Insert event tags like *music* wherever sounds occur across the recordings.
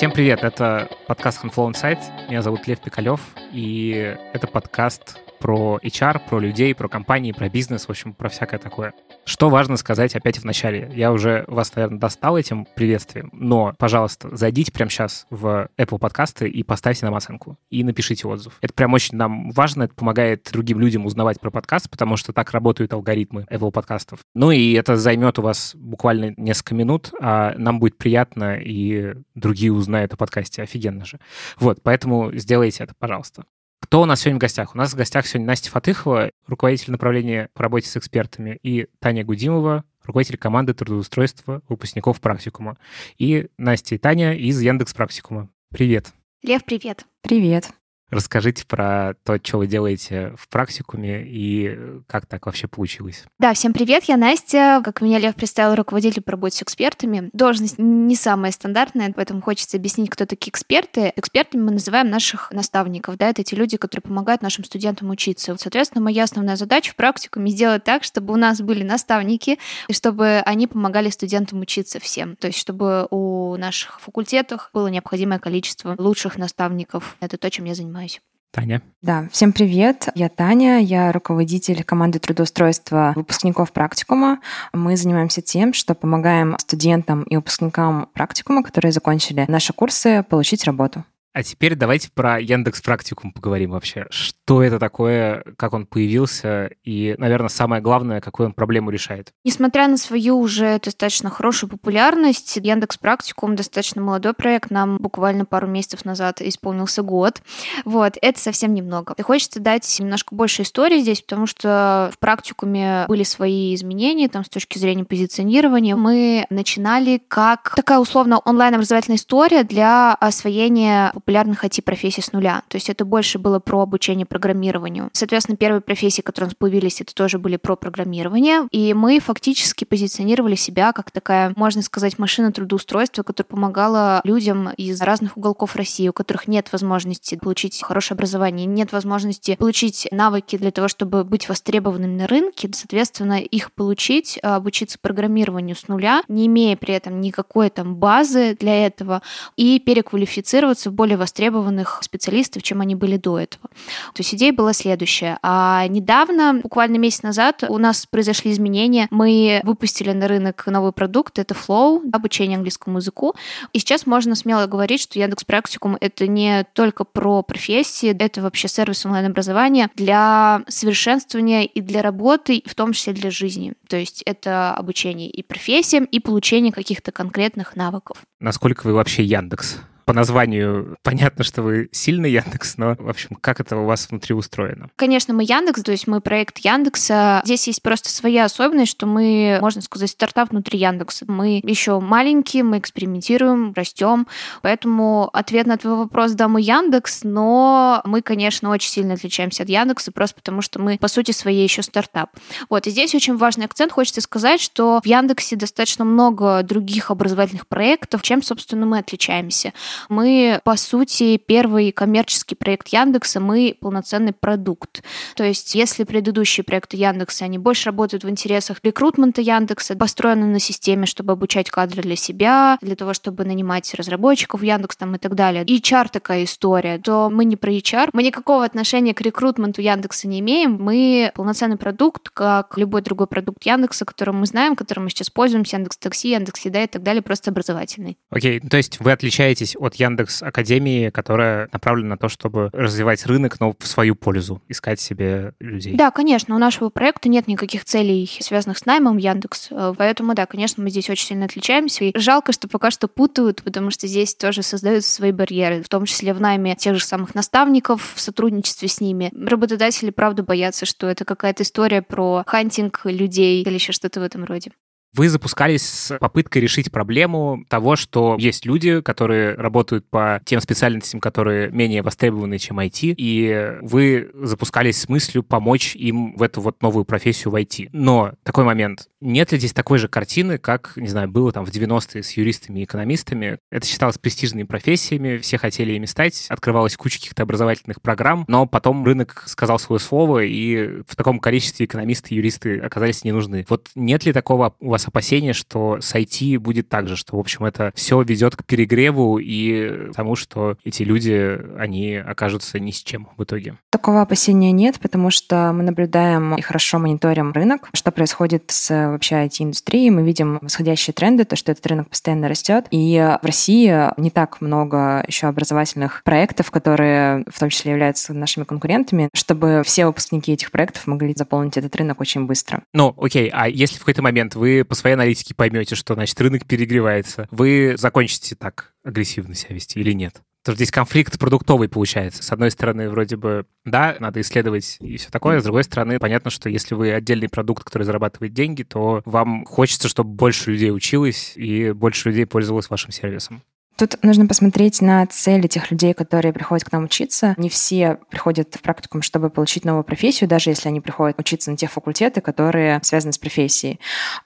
Всем привет, это подкаст Handflow Insight. Меня зовут Лев Пикалев, и это подкаст про HR, про людей, про компании, про бизнес, в общем, про всякое такое. Что важно сказать опять в начале? Я уже вас, наверное, достал этим приветствием, но, пожалуйста, зайдите прямо сейчас в Apple подкасты и поставьте нам оценку. И напишите отзыв. Это прям очень нам важно, это помогает другим людям узнавать про подкаст, потому что так работают алгоритмы Apple подкастов. Ну и это займет у вас буквально несколько минут, а нам будет приятно, и другие узнают о подкасте. Офигенно же. Вот, поэтому сделайте это, пожалуйста. Кто у нас сегодня в гостях? У нас в гостях сегодня Настя Фатыхова, руководитель направления по работе с экспертами, и Таня Гудимова, руководитель команды трудоустройства выпускников практикума. И Настя и Таня из Яндекс Практикума. Привет. Лев, привет. Привет. Расскажите про то, что вы делаете в практикуме и как так вообще получилось. Да, всем привет, я Настя. Как меня Лев представил, руководитель по работе с экспертами. Должность не самая стандартная, поэтому хочется объяснить, кто такие эксперты. Экспертами мы называем наших наставников. Да, это те люди, которые помогают нашим студентам учиться. Соответственно, моя основная задача в практикуме сделать так, чтобы у нас были наставники, и чтобы они помогали студентам учиться всем. То есть, чтобы у наших факультетов было необходимое количество лучших наставников. Это то, чем я занимаюсь занимаюсь. Таня. Да, всем привет. Я Таня, я руководитель команды трудоустройства выпускников практикума. Мы занимаемся тем, что помогаем студентам и выпускникам практикума, которые закончили наши курсы, получить работу. А теперь давайте про Яндекс Практикум поговорим вообще. Что это такое, как он появился и, наверное, самое главное, какую он проблему решает. Несмотря на свою уже достаточно хорошую популярность, Яндекс Практикум достаточно молодой проект. Нам буквально пару месяцев назад исполнился год. Вот, это совсем немного. И хочется дать немножко больше истории здесь, потому что в практикуме были свои изменения там с точки зрения позиционирования. Мы начинали как такая условно онлайн-образовательная история для освоения популярных IT-профессий с нуля. То есть это больше было про обучение программированию. Соответственно, первые профессии, которые у нас появились, это тоже были про программирование. И мы фактически позиционировали себя как такая, можно сказать, машина трудоустройства, которая помогала людям из разных уголков России, у которых нет возможности получить хорошее образование, нет возможности получить навыки для того, чтобы быть востребованными на рынке. Соответственно, их получить, а, обучиться программированию с нуля, не имея при этом никакой там базы для этого, и переквалифицироваться в более более востребованных специалистов, чем они были до этого. То есть идея была следующая. А недавно, буквально месяц назад, у нас произошли изменения. Мы выпустили на рынок новый продукт, это Flow, обучение английскому языку. И сейчас можно смело говорить, что Яндекс Практикум — это не только про профессии, это вообще сервис онлайн-образования для совершенствования и для работы, в том числе для жизни. То есть это обучение и профессиям, и получение каких-то конкретных навыков. Насколько вы вообще Яндекс? По названию понятно, что вы сильный Яндекс, но, в общем, как это у вас внутри устроено? Конечно, мы Яндекс, то есть мы проект Яндекса. Здесь есть просто своя особенность, что мы, можно сказать, стартап внутри Яндекса. Мы еще маленькие, мы экспериментируем, растем. Поэтому ответ на твой вопрос, да, мы Яндекс, но мы, конечно, очень сильно отличаемся от Яндекса, просто потому что мы, по сути своей, еще стартап. Вот, и здесь очень важный акцент. Хочется сказать, что в Яндексе достаточно много других образовательных проектов, чем, собственно, мы отличаемся. Мы, по сути, первый коммерческий проект Яндекса, мы полноценный продукт. То есть, если предыдущие проекты Яндекса, они больше работают в интересах рекрутмента Яндекса, построены на системе, чтобы обучать кадры для себя, для того, чтобы нанимать разработчиков в Яндекс там, и так далее. И HR такая история, то мы не про HR, мы никакого отношения к рекрутменту Яндекса не имеем, мы полноценный продукт, как любой другой продукт Яндекса, который мы знаем, который мы сейчас пользуемся, Яндекс Такси, Яндекс Еда и так далее, просто образовательный. Окей, okay. то есть вы отличаетесь от Яндекс Академии, которая направлена на то, чтобы развивать рынок, но в свою пользу, искать себе людей. Да, конечно, у нашего проекта нет никаких целей, связанных с наймом Яндекс, э, поэтому, да, конечно, мы здесь очень сильно отличаемся. И жалко, что пока что путают, потому что здесь тоже создаются свои барьеры, в том числе в найме тех же самых наставников, в сотрудничестве с ними. Работодатели, правда, боятся, что это какая-то история про хантинг людей или еще что-то в этом роде. Вы запускались с попыткой решить проблему того, что есть люди, которые работают по тем специальностям, которые менее востребованы, чем IT, и вы запускались с мыслью помочь им в эту вот новую профессию войти. Но такой момент. Нет ли здесь такой же картины, как, не знаю, было там в 90-е с юристами и экономистами? Это считалось престижными профессиями, все хотели ими стать, открывалась куча каких-то образовательных программ, но потом рынок сказал свое слово, и в таком количестве экономисты и юристы оказались не нужны. Вот нет ли такого у вас вас опасения, что с IT будет так же, что, в общем, это все ведет к перегреву и тому, что эти люди, они окажутся ни с чем в итоге? Такого опасения нет, потому что мы наблюдаем и хорошо мониторим рынок, что происходит с вообще IT-индустрией. Мы видим восходящие тренды, то, что этот рынок постоянно растет. И в России не так много еще образовательных проектов, которые в том числе являются нашими конкурентами, чтобы все выпускники этих проектов могли заполнить этот рынок очень быстро. Ну, окей, а если в какой-то момент вы по своей аналитике поймете, что, значит, рынок перегревается, вы закончите так агрессивно себя вести или нет? Потому что здесь конфликт продуктовый получается. С одной стороны, вроде бы, да, надо исследовать и все такое. С другой стороны, понятно, что если вы отдельный продукт, который зарабатывает деньги, то вам хочется, чтобы больше людей училось и больше людей пользовалось вашим сервисом. Тут нужно посмотреть на цели тех людей, которые приходят к нам учиться. Не все приходят в практикум, чтобы получить новую профессию, даже если они приходят учиться на те факультеты, которые связаны с профессией.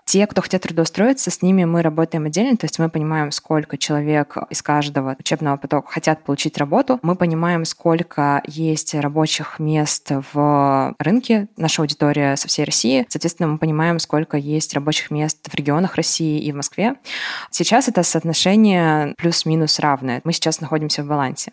Те, кто хотят трудоустроиться, с ними мы работаем отдельно, то есть мы понимаем, сколько человек из каждого учебного потока хотят получить работу. Мы понимаем, сколько есть рабочих мест в рынке, наша аудитория со всей России. Соответственно, мы понимаем, сколько есть рабочих мест в регионах России и в Москве. Сейчас это соотношение плюс плюс-минус равное. Мы сейчас находимся в балансе.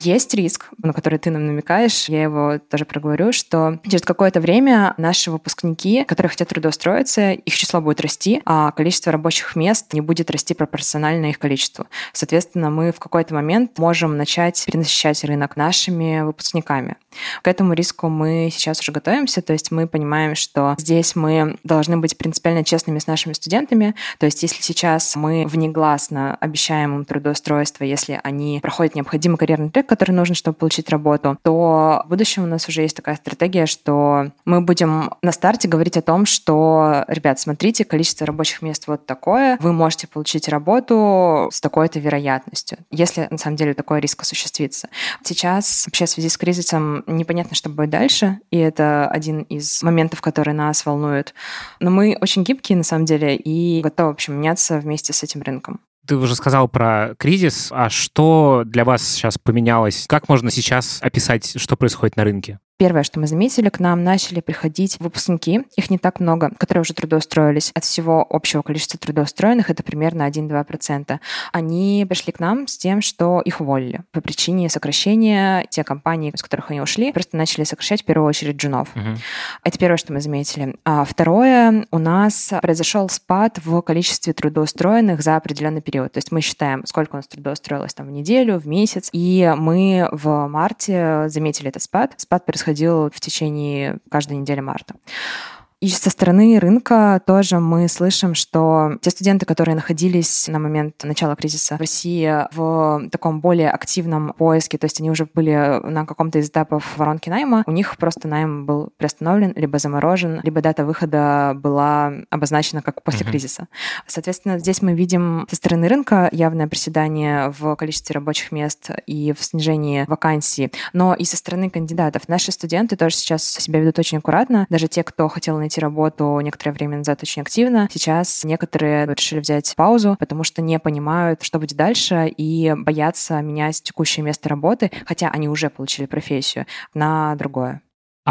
Есть риск, на который ты нам намекаешь, я его тоже проговорю, что через какое-то время наши выпускники, которые хотят трудоустроиться, их число будет расти, а количество рабочих мест не будет расти пропорционально их количеству. Соответственно, мы в какой-то момент можем начать перенасыщать рынок нашими выпускниками. К этому риску мы сейчас уже готовимся, то есть мы понимаем, что здесь мы должны быть принципиально честными с нашими студентами, то есть если сейчас мы внегласно обещаем им трудоустройство, если они проходят необходимый карьерный трек, который нужен, чтобы получить работу, то в будущем у нас уже есть такая стратегия, что мы будем на старте говорить о том, что, ребят, смотрите, количество рабочих мест вот такое, вы можете получить работу с такой-то вероятностью, если на самом деле такой риск осуществится. Сейчас вообще в связи с кризисом непонятно, что будет дальше, и это один из моментов, которые нас волнуют. Но мы очень гибкие на самом деле и готовы, в общем, меняться вместе с этим рынком. Ты уже сказал про кризис, а что для вас сейчас поменялось? Как можно сейчас описать, что происходит на рынке? Первое, что мы заметили, к нам начали приходить выпускники, их не так много, которые уже трудоустроились. От всего общего количества трудоустроенных это примерно 1-2%. Они пришли к нам с тем, что их уволили по причине сокращения. Те компании, с которых они ушли, просто начали сокращать в первую очередь джунов. Угу. Это первое, что мы заметили. А второе, у нас произошел спад в количестве трудоустроенных за определенный период. То есть мы считаем, сколько у нас трудоустроилось там в неделю, в месяц, и мы в марте заметили этот спад. Спад происходил происходил в течение каждой недели марта. И со стороны рынка тоже мы слышим, что те студенты, которые находились на момент начала кризиса в России в таком более активном поиске, то есть они уже были на каком-то из этапов воронки найма, у них просто найм был приостановлен, либо заморожен, либо дата выхода была обозначена как после uh-huh. кризиса. Соответственно, здесь мы видим со стороны рынка явное приседание в количестве рабочих мест и в снижении вакансий, но и со стороны кандидатов. Наши студенты тоже сейчас себя ведут очень аккуратно, даже те, кто хотел найти найти работу некоторое время назад очень активно. Сейчас некоторые решили взять паузу, потому что не понимают, что будет дальше, и боятся менять текущее место работы, хотя они уже получили профессию, на другое.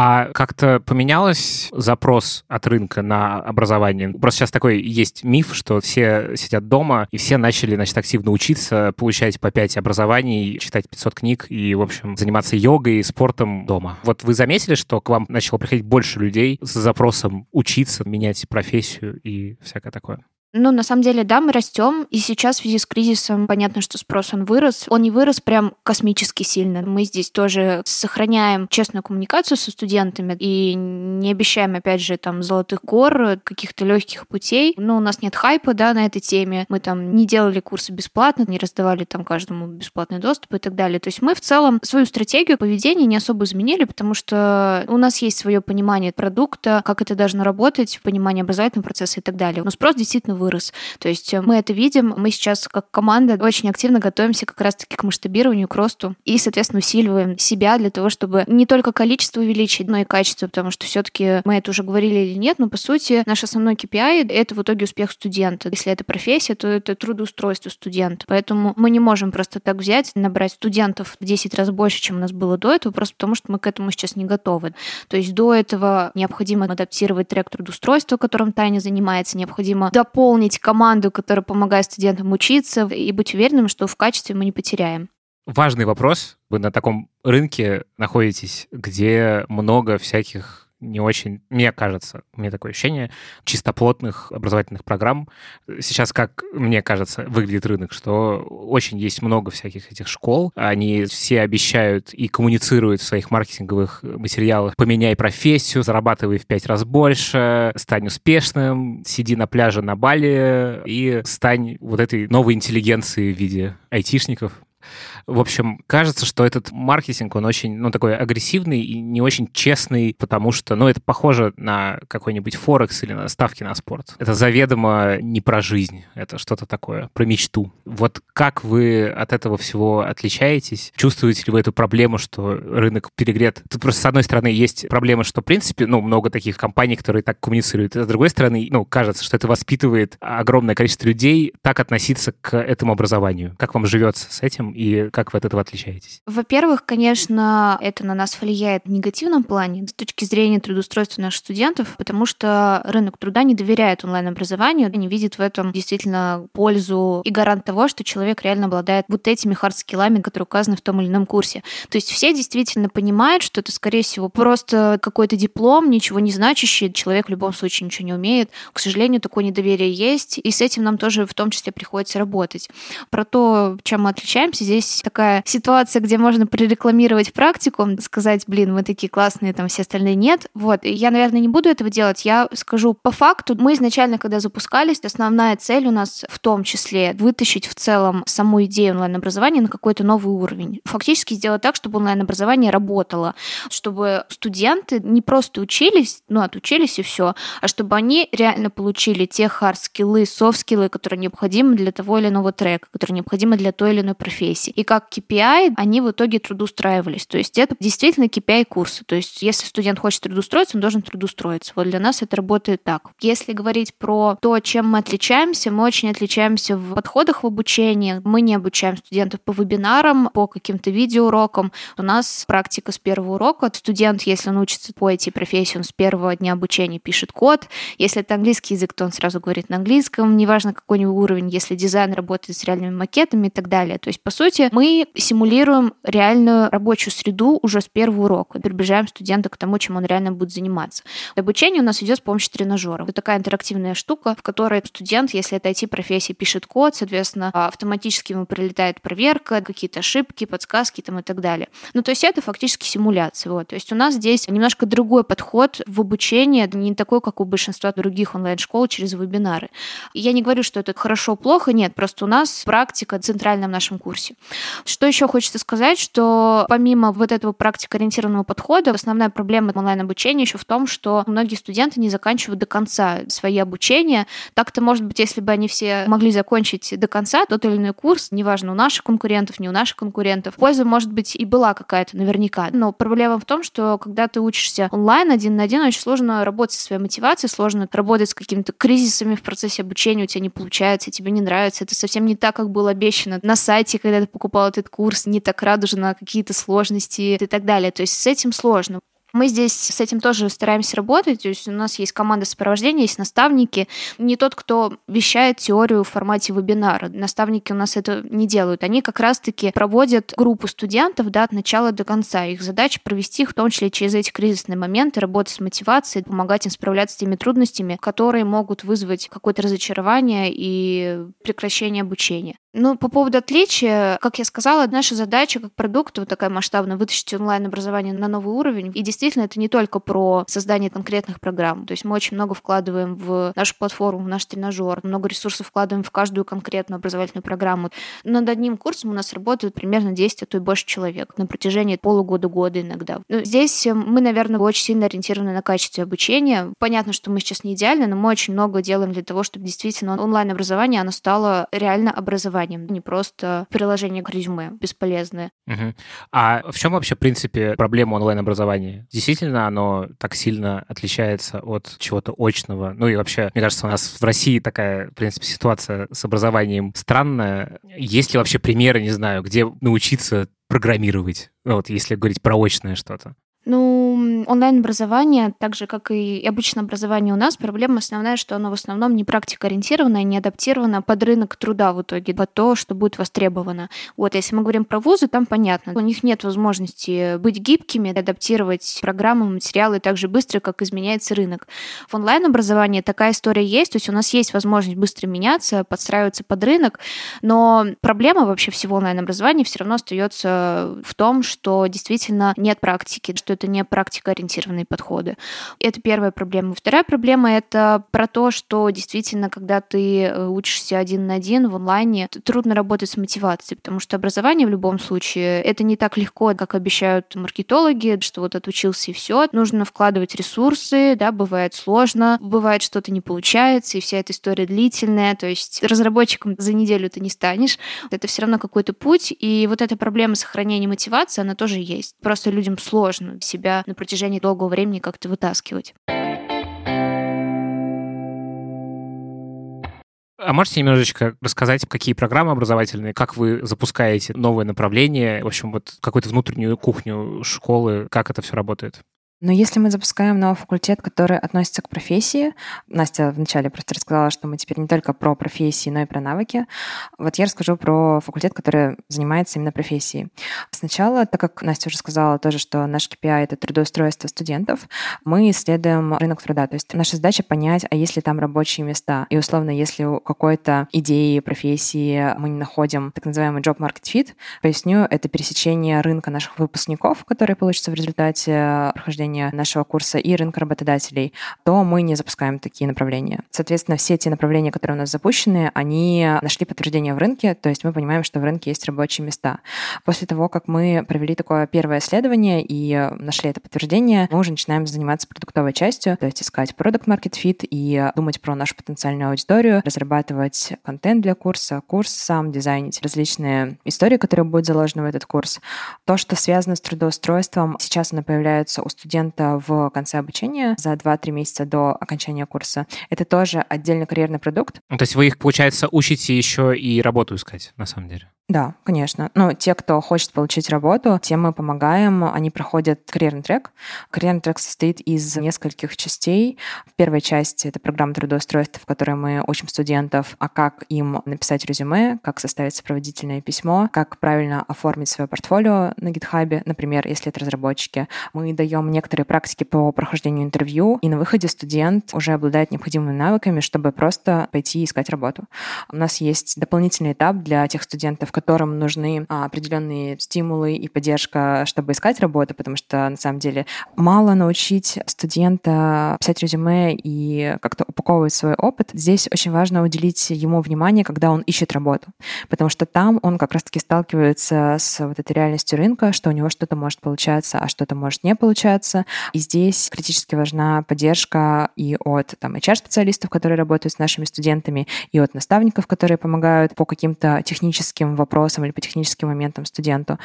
А как-то поменялось запрос от рынка на образование? Просто сейчас такой есть миф, что все сидят дома, и все начали, значит, активно учиться, получать по 5 образований, читать 500 книг и, в общем, заниматься йогой и спортом дома. Вот вы заметили, что к вам начало приходить больше людей с запросом учиться, менять профессию и всякое такое? Ну, на самом деле, да, мы растем, и сейчас в связи с кризисом понятно, что спрос он вырос. Он не вырос прям космически сильно. Мы здесь тоже сохраняем честную коммуникацию со студентами и не обещаем, опять же, там, золотых гор, каких-то легких путей. Но у нас нет хайпа, да, на этой теме. Мы там не делали курсы бесплатно, не раздавали там каждому бесплатный доступ и так далее. То есть мы в целом свою стратегию поведения не особо изменили, потому что у нас есть свое понимание продукта, как это должно работать, понимание образовательного процесса и так далее. Но спрос действительно вырос. То есть мы это видим, мы сейчас как команда очень активно готовимся как раз-таки к масштабированию, к росту и, соответственно, усиливаем себя для того, чтобы не только количество увеличить, но и качество, потому что все-таки мы это уже говорили или нет, но по сути наш основной KPI — это в итоге успех студента. Если это профессия, то это трудоустройство студента. Поэтому мы не можем просто так взять, набрать студентов в 10 раз больше, чем у нас было до этого, просто потому что мы к этому сейчас не готовы. То есть до этого необходимо адаптировать трек трудоустройства, которым Таня занимается, необходимо дополнить команду, которая помогает студентам учиться, и быть уверенным, что в качестве мы не потеряем. Важный вопрос. Вы на таком рынке находитесь, где много всяких не очень, мне кажется, меня такое ощущение, чистоплотных образовательных программ. Сейчас, как мне кажется, выглядит рынок, что очень есть много всяких этих школ. Они все обещают и коммуницируют в своих маркетинговых материалах «поменяй профессию, зарабатывай в пять раз больше, стань успешным, сиди на пляже на Бали и стань вот этой новой интеллигенцией в виде айтишников». В общем, кажется, что этот маркетинг, он очень, ну, такой агрессивный и не очень честный, потому что, ну, это похоже на какой-нибудь Форекс или на ставки на спорт. Это заведомо не про жизнь, это что-то такое, про мечту. Вот как вы от этого всего отличаетесь? Чувствуете ли вы эту проблему, что рынок перегрет? Тут просто, с одной стороны, есть проблема, что, в принципе, ну, много таких компаний, которые так коммуницируют, а с другой стороны, ну, кажется, что это воспитывает огромное количество людей так относиться к этому образованию. Как вам живется с этим и как вы от этого отличаетесь? Во-первых, конечно, это на нас влияет в негативном плане с точки зрения трудоустройства наших студентов, потому что рынок труда не доверяет онлайн-образованию, не видит в этом действительно пользу и гарант того, что человек реально обладает вот этими хард-скиллами, которые указаны в том или ином курсе. То есть все действительно понимают, что это, скорее всего, просто какой-то диплом, ничего не значащий, человек в любом случае ничего не умеет. К сожалению, такое недоверие есть, и с этим нам тоже в том числе приходится работать. Про то, чем мы отличаемся, здесь такая ситуация, где можно прорекламировать практику, сказать, блин, мы такие классные, там все остальные нет. Вот, и я, наверное, не буду этого делать. Я скажу по факту, мы изначально, когда запускались, основная цель у нас в том числе вытащить в целом саму идею онлайн-образования на какой-то новый уровень. Фактически сделать так, чтобы онлайн-образование работало, чтобы студенты не просто учились, ну, отучились и все, а чтобы они реально получили те хард-скиллы, софт-скиллы, которые необходимы для того или иного трека, которые необходимы для той или иной профессии. И как KPI они в итоге трудоустраивались. То есть это действительно KPI курса. То есть если студент хочет трудоустроиться, он должен трудоустроиться. Вот для нас это работает так. Если говорить про то, чем мы отличаемся, мы очень отличаемся в подходах в обучении. Мы не обучаем студентов по вебинарам, по каким-то видеоурокам. У нас практика с первого урока. Студент, если он учится по этой профессии, он с первого дня обучения пишет код. Если это английский язык, то он сразу говорит на английском, неважно какой у него уровень, если дизайн работает с реальными макетами и так далее. То есть, по сути, мы симулируем реальную рабочую среду уже с первого урока, приближаем студента к тому, чем он реально будет заниматься. Обучение у нас идет с помощью тренажеров. Это такая интерактивная штука, в которой студент, если это IT-профессия, пишет код, соответственно, автоматически ему прилетает проверка, какие-то ошибки, подсказки там и так далее. Ну, то есть это фактически симуляция. Вот. То есть у нас здесь немножко другой подход в обучении, не такой, как у большинства других онлайн-школ через вебинары. Я не говорю, что это хорошо-плохо, нет, просто у нас практика в центральном нашем курсе. Что еще хочется сказать, что помимо вот этого практикоориентированного подхода, основная проблема онлайн-обучения еще в том, что многие студенты не заканчивают до конца свои обучения. Так-то, может быть, если бы они все могли закончить до конца тот или иной курс, неважно, у наших конкурентов, не у наших конкурентов, польза, может быть, и была какая-то наверняка. Но проблема в том, что когда ты учишься онлайн один на один, очень сложно работать со своей мотивацией, сложно работать с какими-то кризисами в процессе обучения, у тебя не получается, тебе не нравится, это совсем не так, как было обещано на сайте, когда ты покупал этот курс, не так радужно, какие-то сложности и так далее. То есть с этим сложно. Мы здесь с этим тоже стараемся работать. То есть у нас есть команда сопровождения, есть наставники. Не тот, кто вещает теорию в формате вебинара. Наставники у нас это не делают. Они как раз-таки проводят группу студентов да, от начала до конца. Их задача провести их в том числе через эти кризисные моменты, работать с мотивацией, помогать им справляться с теми трудностями, которые могут вызвать какое-то разочарование и прекращение обучения. Ну, по поводу отличия, как я сказала, наша задача как продукт, вот такая масштабная, вытащить онлайн-образование на новый уровень. И действительно, это не только про создание конкретных программ. То есть мы очень много вкладываем в нашу платформу, в наш тренажер, много ресурсов вкладываем в каждую конкретную образовательную программу. Над одним курсом у нас работает примерно 10, а то и больше человек на протяжении полугода-года иногда. Но здесь мы, наверное, очень сильно ориентированы на качество обучения. Понятно, что мы сейчас не идеальны, но мы очень много делаем для того, чтобы действительно онлайн-образование, оно стало реально образованием образованием, не просто приложение к резюме бесполезное. Угу. А в чем вообще, в принципе, проблема онлайн-образования? Действительно, оно так сильно отличается от чего-то очного? Ну и вообще, мне кажется, у нас в России такая, в принципе, ситуация с образованием странная. Есть ли вообще примеры, не знаю, где научиться программировать? Ну, вот если говорить про очное что-то. Ну, онлайн-образование, так же, как и обычное образование у нас, проблема основная, что оно в основном не практикоориентированное, не адаптировано под рынок труда в итоге, под то, что будет востребовано. Вот, если мы говорим про вузы, там понятно, у них нет возможности быть гибкими, адаптировать программы, материалы так же быстро, как изменяется рынок. В онлайн-образовании такая история есть, то есть у нас есть возможность быстро меняться, подстраиваться под рынок, но проблема вообще всего онлайн-образования все равно остается в том, что действительно нет практики, что это не практикоориентированные подходы. Это первая проблема. Вторая проблема — это про то, что действительно, когда ты э, учишься один на один в онлайне, трудно работать с мотивацией, потому что образование в любом случае — это не так легко, как обещают маркетологи, что вот отучился и все. Нужно вкладывать ресурсы, да, бывает сложно, бывает что-то не получается, и вся эта история длительная, то есть разработчиком за неделю ты не станешь. Это все равно какой-то путь, и вот эта проблема сохранения мотивации, она тоже есть. Просто людям сложно себя на протяжении долгого времени как-то вытаскивать. А можете немножечко рассказать, какие программы образовательные, как вы запускаете новые направления, в общем, вот какую-то внутреннюю кухню школы, как это все работает? Но если мы запускаем новый факультет, который относится к профессии, Настя вначале просто рассказала, что мы теперь не только про профессии, но и про навыки. Вот я расскажу про факультет, который занимается именно профессией. Сначала, так как Настя уже сказала тоже, что наш KPI — это трудоустройство студентов, мы исследуем рынок труда. То есть наша задача понять, а есть ли там рабочие места. И условно, если у какой-то идеи, профессии мы не находим так называемый job market fit, поясню, это пересечение рынка наших выпускников, которые получится в результате прохождения направления нашего курса и рынка работодателей, то мы не запускаем такие направления. Соответственно, все те направления, которые у нас запущены, они нашли подтверждение в рынке, то есть мы понимаем, что в рынке есть рабочие места. После того, как мы провели такое первое исследование и нашли это подтверждение, мы уже начинаем заниматься продуктовой частью, то есть искать product market fit и думать про нашу потенциальную аудиторию, разрабатывать контент для курса, курс сам, дизайнить различные истории, которые будут заложены в этот курс. То, что связано с трудоустройством, сейчас оно появляется у студентов студента в конце обучения за 2-3 месяца до окончания курса. Это тоже отдельный карьерный продукт. То есть вы их, получается, учите еще и работу искать, на самом деле? Да, конечно. Но те, кто хочет получить работу, тем мы помогаем. Они проходят карьерный трек. Карьерный трек состоит из нескольких частей. В первой части это программа трудоустройства, в которой мы учим студентов, а как им написать резюме, как составить сопроводительное письмо, как правильно оформить свое портфолио на GitHub, например, если это разработчики. Мы даем некоторые практики по прохождению интервью, и на выходе студент уже обладает необходимыми навыками, чтобы просто пойти искать работу. У нас есть дополнительный этап для тех студентов, которым нужны а, определенные стимулы и поддержка, чтобы искать работу, потому что на самом деле мало научить студента писать резюме и как-то упаковывать свой опыт. Здесь очень важно уделить ему внимание, когда он ищет работу, потому что там он как раз-таки сталкивается с вот этой реальностью рынка, что у него что-то может получаться, а что-то может не получаться. И здесь критически важна поддержка и от там, HR-специалистов, которые работают с нашими студентами, и от наставников, которые помогают по каким-то техническим вопросам вопросам или по техническим моментам студенту.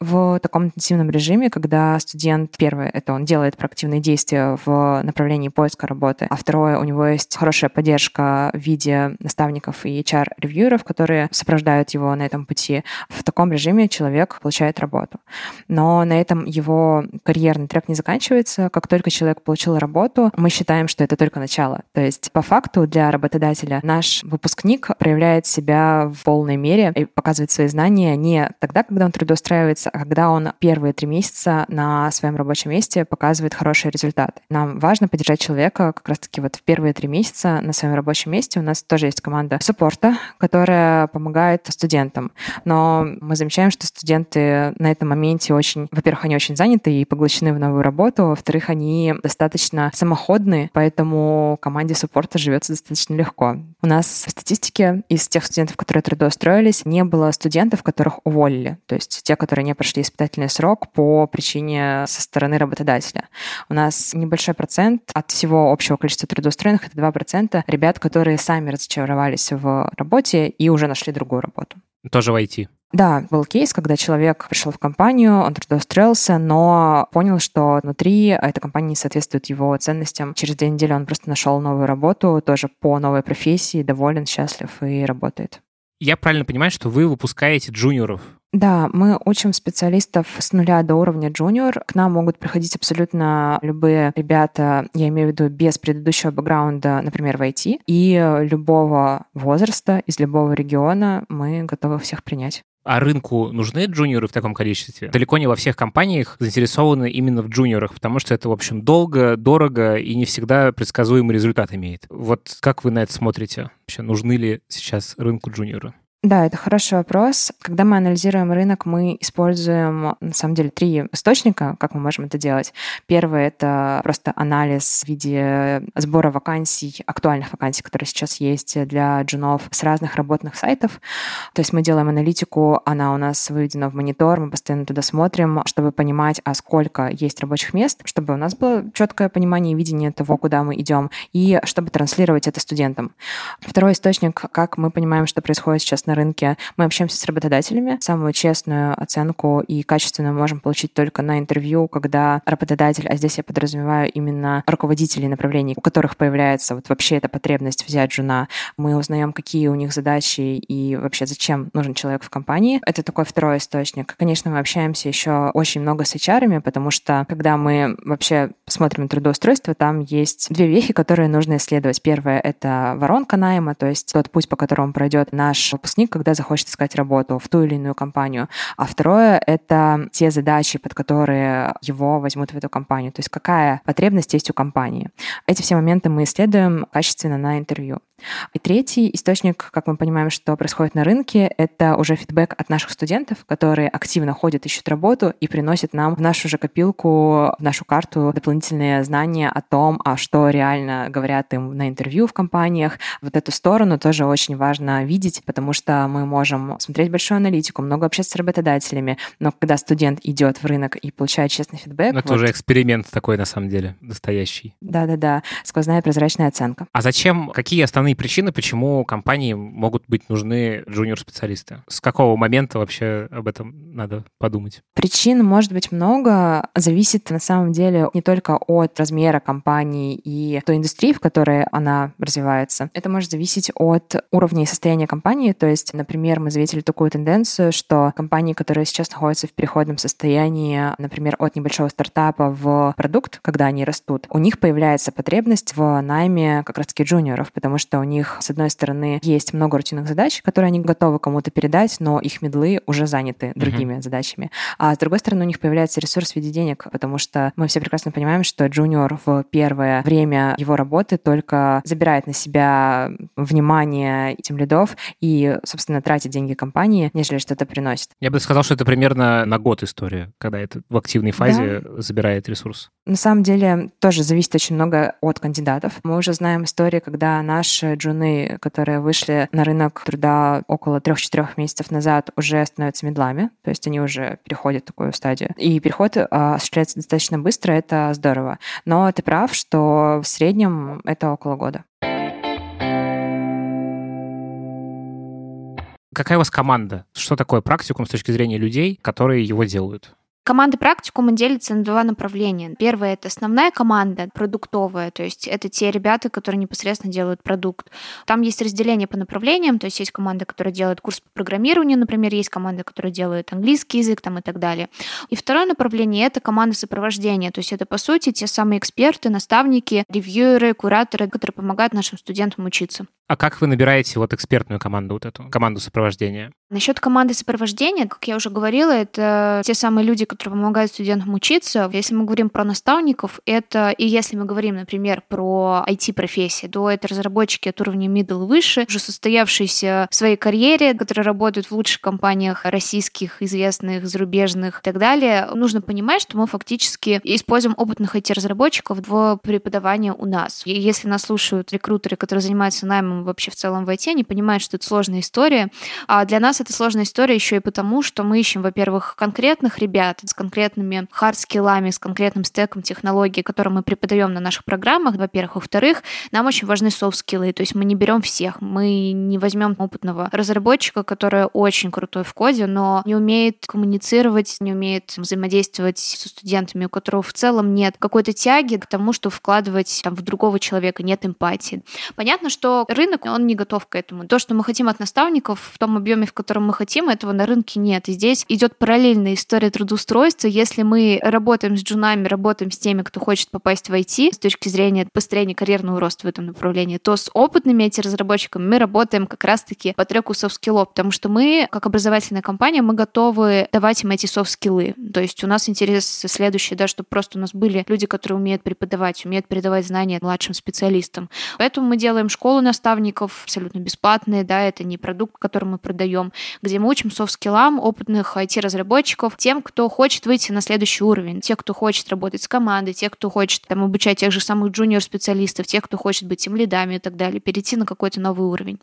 В таком интенсивном режиме, когда студент, первое, это он делает проактивные действия в направлении поиска работы, а второе, у него есть хорошая поддержка в виде наставников и HR-ревьюеров, которые сопровождают его на этом пути. В таком режиме человек получает работу. Но на этом его карьерный трек не заканчивается. Как только человек получил работу, мы считаем, что это только начало. То есть по факту для работодателя наш выпускник проявляет себя в полной мере и показывает показывать свои знания не тогда, когда он трудоустраивается, а когда он первые три месяца на своем рабочем месте показывает хорошие результаты. Нам важно поддержать человека как раз-таки вот в первые три месяца на своем рабочем месте. У нас тоже есть команда суппорта, которая помогает студентам. Но мы замечаем, что студенты на этом моменте очень, во-первых, они очень заняты и поглощены в новую работу, во-вторых, они достаточно самоходны, поэтому команде суппорта живется достаточно легко. У нас в статистике из тех студентов, которые трудоустроились, не было студентов, которых уволили. То есть те, которые не прошли испытательный срок по причине со стороны работодателя. У нас небольшой процент от всего общего количества трудоустроенных, это 2% ребят, которые сами разочаровались в работе и уже нашли другую работу. Тоже в IT. Да, был кейс, когда человек пришел в компанию, он трудоустроился, но понял, что внутри эта компания не соответствует его ценностям. Через две недели он просто нашел новую работу, тоже по новой профессии, доволен, счастлив и работает. Я правильно понимаю, что вы выпускаете джуниоров? Да, мы учим специалистов с нуля до уровня джуниор. К нам могут приходить абсолютно любые ребята, я имею в виду без предыдущего бэкграунда, например, в IT, и любого возраста, из любого региона мы готовы всех принять. А рынку нужны джуниоры в таком количестве? Далеко не во всех компаниях заинтересованы именно в джуниорах, потому что это, в общем, долго, дорого и не всегда предсказуемый результат имеет. Вот как вы на это смотрите? Вообще, нужны ли сейчас рынку джуниоры? Да, это хороший вопрос. Когда мы анализируем рынок, мы используем, на самом деле, три источника, как мы можем это делать. Первый — это просто анализ в виде сбора вакансий, актуальных вакансий, которые сейчас есть для джунов с разных работных сайтов. То есть мы делаем аналитику, она у нас выведена в монитор, мы постоянно туда смотрим, чтобы понимать, а сколько есть рабочих мест, чтобы у нас было четкое понимание и видение того, куда мы идем, и чтобы транслировать это студентам. Второй источник, как мы понимаем, что происходит сейчас на рынке. Мы общаемся с работодателями. Самую честную оценку и качественную можем получить только на интервью, когда работодатель, а здесь я подразумеваю именно руководителей направлений, у которых появляется вот вообще эта потребность взять жена. Мы узнаем, какие у них задачи и вообще зачем нужен человек в компании. Это такой второй источник. Конечно, мы общаемся еще очень много с HR, потому что когда мы вообще смотрим трудоустройство, там есть две вехи, которые нужно исследовать. Первое — это воронка найма, то есть тот путь, по которому пройдет наш выпускник, выпускник, когда захочет искать работу в ту или иную компанию. А второе — это те задачи, под которые его возьмут в эту компанию. То есть какая потребность есть у компании. Эти все моменты мы исследуем качественно на интервью. И третий источник, как мы понимаем, что происходит на рынке, это уже фидбэк от наших студентов, которые активно ходят, ищут работу и приносят нам в нашу же копилку, в нашу карту дополнительные знания о том, а что реально говорят им на интервью в компаниях. Вот эту сторону тоже очень важно видеть, потому что мы можем смотреть большую аналитику, много общаться с работодателями, но когда студент идет в рынок и получает честный фидбэк... Ну, это вот... уже эксперимент такой, на самом деле, настоящий. Да-да-да, сквозная прозрачная оценка. А зачем, какие основные основные причины, почему компании могут быть нужны джуниор-специалисты? С какого момента вообще об этом надо подумать? Причин может быть много. Зависит на самом деле не только от размера компании и той индустрии, в которой она развивается. Это может зависеть от уровня и состояния компании. То есть, например, мы заметили такую тенденцию, что компании, которые сейчас находятся в переходном состоянии, например, от небольшого стартапа в продукт, когда они растут, у них появляется потребность в найме как раз-таки джуниоров, потому что у них, с одной стороны, есть много рутинных задач, которые они готовы кому-то передать, но их медлы уже заняты другими uh-huh. задачами. А с другой стороны, у них появляется ресурс в виде денег, потому что мы все прекрасно понимаем, что джуниор в первое время его работы только забирает на себя внимание этим лидов и, собственно, тратит деньги компании, нежели что-то приносит. Я бы сказал, что это примерно на год история, когда это в активной фазе да. забирает ресурс. На самом деле тоже зависит очень много от кандидатов. Мы уже знаем истории, когда наши джуны, которые вышли на рынок труда около 3-4 месяцев назад, уже становятся медлами, то есть они уже переходят в такую стадию. И переход а, осуществляется достаточно быстро, это здорово. Но ты прав, что в среднем это около года. Какая у вас команда? Что такое практикум с точки зрения людей, которые его делают? Команда практикума делится на два направления. Первое — это основная команда, продуктовая, то есть это те ребята, которые непосредственно делают продукт. Там есть разделение по направлениям, то есть есть команда, которая делает курс по программированию, например, есть команда, которая делает английский язык там и так далее. И второе направление — это команда сопровождения, то есть это, по сути, те самые эксперты, наставники, ревьюеры, кураторы, которые помогают нашим студентам учиться. А как вы набираете вот экспертную команду, вот эту команду сопровождения? Насчет команды сопровождения, как я уже говорила, это те самые люди, которые помогают студентам учиться. Если мы говорим про наставников, это и если мы говорим, например, про IT-профессии, то это разработчики от уровня middle выше, уже состоявшиеся в своей карьере, которые работают в лучших компаниях российских, известных, зарубежных и так далее. Нужно понимать, что мы фактически используем опытных IT-разработчиков в преподавании у нас. И если нас слушают рекрутеры, которые занимаются наймом вообще в целом в IT, они понимают, что это сложная история. А для нас это сложная история еще и потому, что мы ищем, во-первых, конкретных ребят с конкретными хард-скиллами, с конкретным стеком технологий, которые мы преподаем на наших программах, во-первых. Во-вторых, нам очень важны софт-скиллы, то есть мы не берем всех, мы не возьмем опытного разработчика, который очень крутой в коде, но не умеет коммуницировать, не умеет взаимодействовать со студентами, у которого в целом нет какой-то тяги к тому, что вкладывать там, в другого человека, нет эмпатии. Понятно, что рынок, он не готов к этому. То, что мы хотим от наставников в том объеме, в котором мы хотим, этого на рынке нет. И здесь идет параллельная история трудоустройства. Если мы работаем с джунами, работаем с теми, кто хочет попасть в IT с точки зрения построения карьерного роста в этом направлении, то с опытными IT-разработчиками мы работаем как раз-таки по треку софт-скиллов, потому что мы, как образовательная компания, мы готовы давать им эти софт-скиллы. То есть у нас интерес следующий, да, чтобы просто у нас были люди, которые умеют преподавать, умеют передавать знания младшим специалистам. Поэтому мы делаем школу наставников абсолютно бесплатные, да, это не продукт, который мы продаем, где мы учим софт-скиллам опытных IT-разработчиков, тем, кто хочет выйти на следующий уровень, те, кто хочет работать с командой, те, кто хочет там, обучать тех же самых джуниор-специалистов, те, кто хочет быть тем лидами и так далее, перейти на какой-то новый уровень.